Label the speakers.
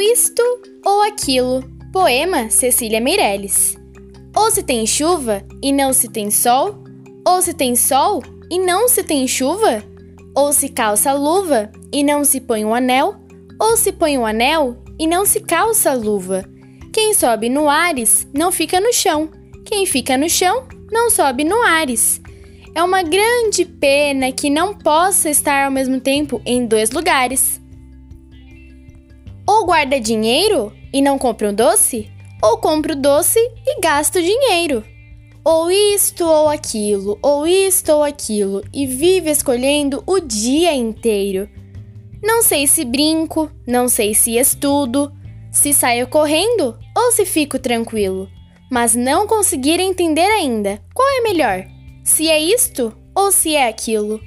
Speaker 1: Isto ou aquilo. Poema Cecília Meirelles. Ou se tem chuva e não se tem sol, ou se tem sol e não se tem chuva, ou se calça luva e não se põe um anel, ou se põe um anel e não se calça luva. Quem sobe no ares não fica no chão, quem fica no chão não sobe no ares. É uma grande pena que não possa estar ao mesmo tempo em dois lugares. Guarda dinheiro e não compra um doce, ou compra o doce e gasta o dinheiro. Ou isto ou aquilo, ou isto ou aquilo, e vive escolhendo o dia inteiro. Não sei se brinco, não sei se estudo, se saio correndo ou se fico tranquilo, mas não conseguir entender ainda qual é melhor, se é isto ou se é aquilo.